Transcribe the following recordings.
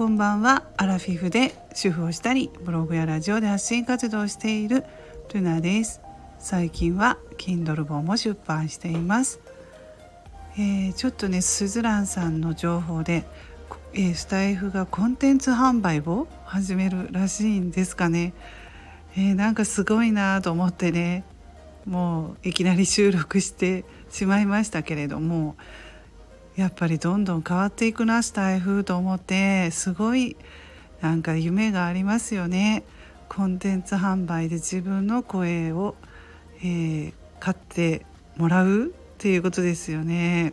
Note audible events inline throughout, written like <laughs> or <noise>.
こんばんは。アラフィフで主婦をしたりブログやラジオで発信活動をしているルナです。最近は Kindle 本も出版しています、えー、ちょっとねスズランさんの情報で、えー、スタイフがコンテンツ販売を始めるらしいんですかね、えー、なんかすごいなと思ってねもういきなり収録してしまいましたけれどもやっぱりどんどん変わっていくなスタイフと思ってすごいなんか夢がありますよね。コンテンツ販売で自分の声を、えー、買ってもらうっていうことですよね。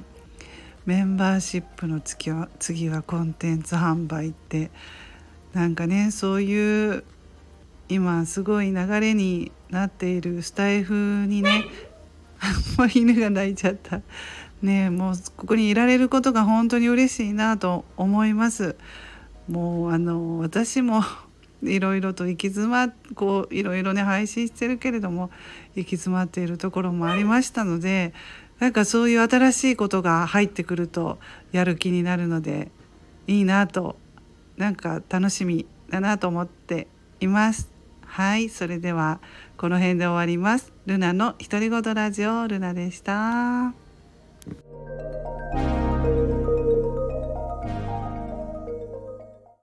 メンバーシップの次は次はコンテンツ販売ってなんかねそういう今すごい流れになっているスタイフにね <laughs> もう犬が泣いちゃったねもうここにいられることが本当に嬉しいなと思います。もうあの私も <laughs> いろいろと行き詰まこういろいろね配信してるけれども行き詰まっているところもありましたのでなんかそういう新しいことが入ってくるとやる気になるのでいいなとなんか楽しみだなと思っています。はいそれではこの辺で終わります。ルナの独り言ラジオルナでした。